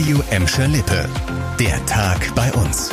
Radio Emscher Lippe. Der Tag bei uns.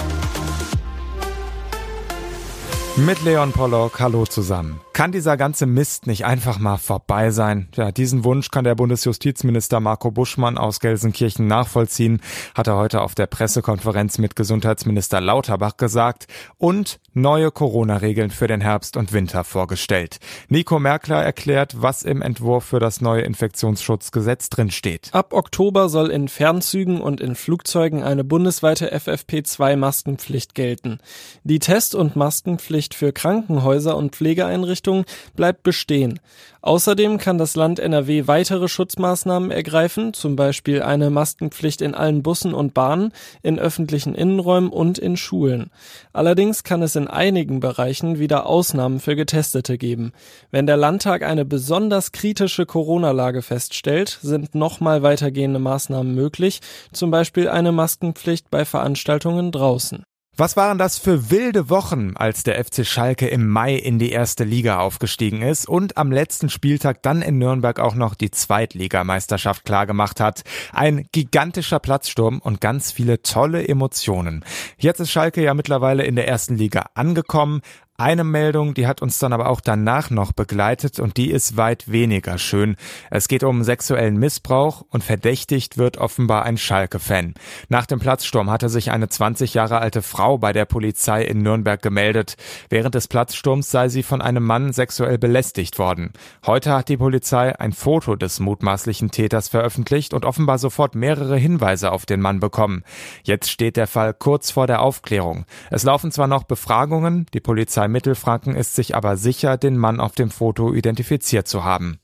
Mit Leon Pollock, hallo zusammen. Kann dieser ganze Mist nicht einfach mal vorbei sein? Ja, diesen Wunsch kann der Bundesjustizminister Marco Buschmann aus Gelsenkirchen nachvollziehen, hat er heute auf der Pressekonferenz mit Gesundheitsminister Lauterbach gesagt und neue Corona-Regeln für den Herbst und Winter vorgestellt. Nico Merkler erklärt, was im Entwurf für das neue Infektionsschutzgesetz drinsteht. Ab Oktober soll in Fernzügen und in Flugzeugen eine bundesweite FFP2-Maskenpflicht gelten. Die Test- und Maskenpflicht für Krankenhäuser und Pflegeeinrichtungen Einrichtung bleibt bestehen. Außerdem kann das Land NRW weitere Schutzmaßnahmen ergreifen, zum Beispiel eine Maskenpflicht in allen Bussen und Bahnen, in öffentlichen Innenräumen und in Schulen. Allerdings kann es in einigen Bereichen wieder Ausnahmen für Getestete geben. Wenn der Landtag eine besonders kritische Corona-Lage feststellt, sind nochmal weitergehende Maßnahmen möglich, zum Beispiel eine Maskenpflicht bei Veranstaltungen draußen. Was waren das für wilde Wochen, als der FC Schalke im Mai in die erste Liga aufgestiegen ist und am letzten Spieltag dann in Nürnberg auch noch die Zweitligameisterschaft klargemacht hat. Ein gigantischer Platzsturm und ganz viele tolle Emotionen. Jetzt ist Schalke ja mittlerweile in der ersten Liga angekommen, eine Meldung, die hat uns dann aber auch danach noch begleitet und die ist weit weniger schön. Es geht um sexuellen Missbrauch und verdächtigt wird offenbar ein Schalke-Fan. Nach dem Platzsturm hatte sich eine 20 Jahre alte Frau bei der Polizei in Nürnberg gemeldet. Während des Platzsturms sei sie von einem Mann sexuell belästigt worden. Heute hat die Polizei ein Foto des mutmaßlichen Täters veröffentlicht und offenbar sofort mehrere Hinweise auf den Mann bekommen. Jetzt steht der Fall kurz vor der Aufklärung. Es laufen zwar noch Befragungen, die Polizei Mittelfranken ist sich aber sicher, den Mann auf dem Foto identifiziert zu haben.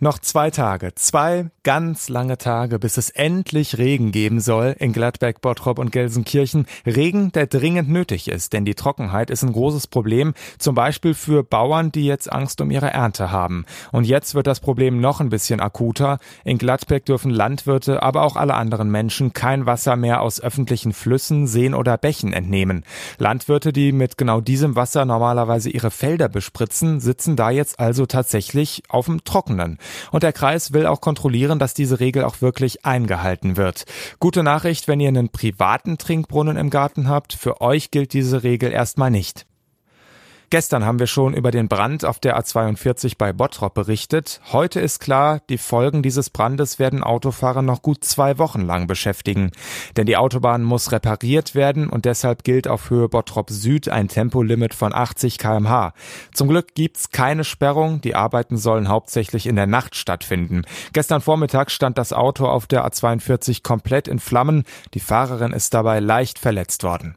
Noch zwei Tage, zwei ganz lange Tage, bis es endlich Regen geben soll in Gladbeck, Bottrop und Gelsenkirchen. Regen, der dringend nötig ist, denn die Trockenheit ist ein großes Problem, zum Beispiel für Bauern, die jetzt Angst um ihre Ernte haben. Und jetzt wird das Problem noch ein bisschen akuter. In Gladbeck dürfen Landwirte, aber auch alle anderen Menschen kein Wasser mehr aus öffentlichen Flüssen, Seen oder Bächen entnehmen. Landwirte, die mit genau diesem Wasser normalerweise ihre Felder bespritzen, sitzen da jetzt also tatsächlich auf dem Trockenen. Und der Kreis will auch kontrollieren, dass diese Regel auch wirklich eingehalten wird. Gute Nachricht, wenn ihr einen privaten Trinkbrunnen im Garten habt, für euch gilt diese Regel erstmal nicht. Gestern haben wir schon über den Brand auf der A42 bei Bottrop berichtet. Heute ist klar, die Folgen dieses Brandes werden Autofahrer noch gut zwei Wochen lang beschäftigen. Denn die Autobahn muss repariert werden und deshalb gilt auf Höhe Bottrop Süd ein Tempolimit von 80 kmh. Zum Glück gibt's keine Sperrung. Die Arbeiten sollen hauptsächlich in der Nacht stattfinden. Gestern Vormittag stand das Auto auf der A42 komplett in Flammen. Die Fahrerin ist dabei leicht verletzt worden.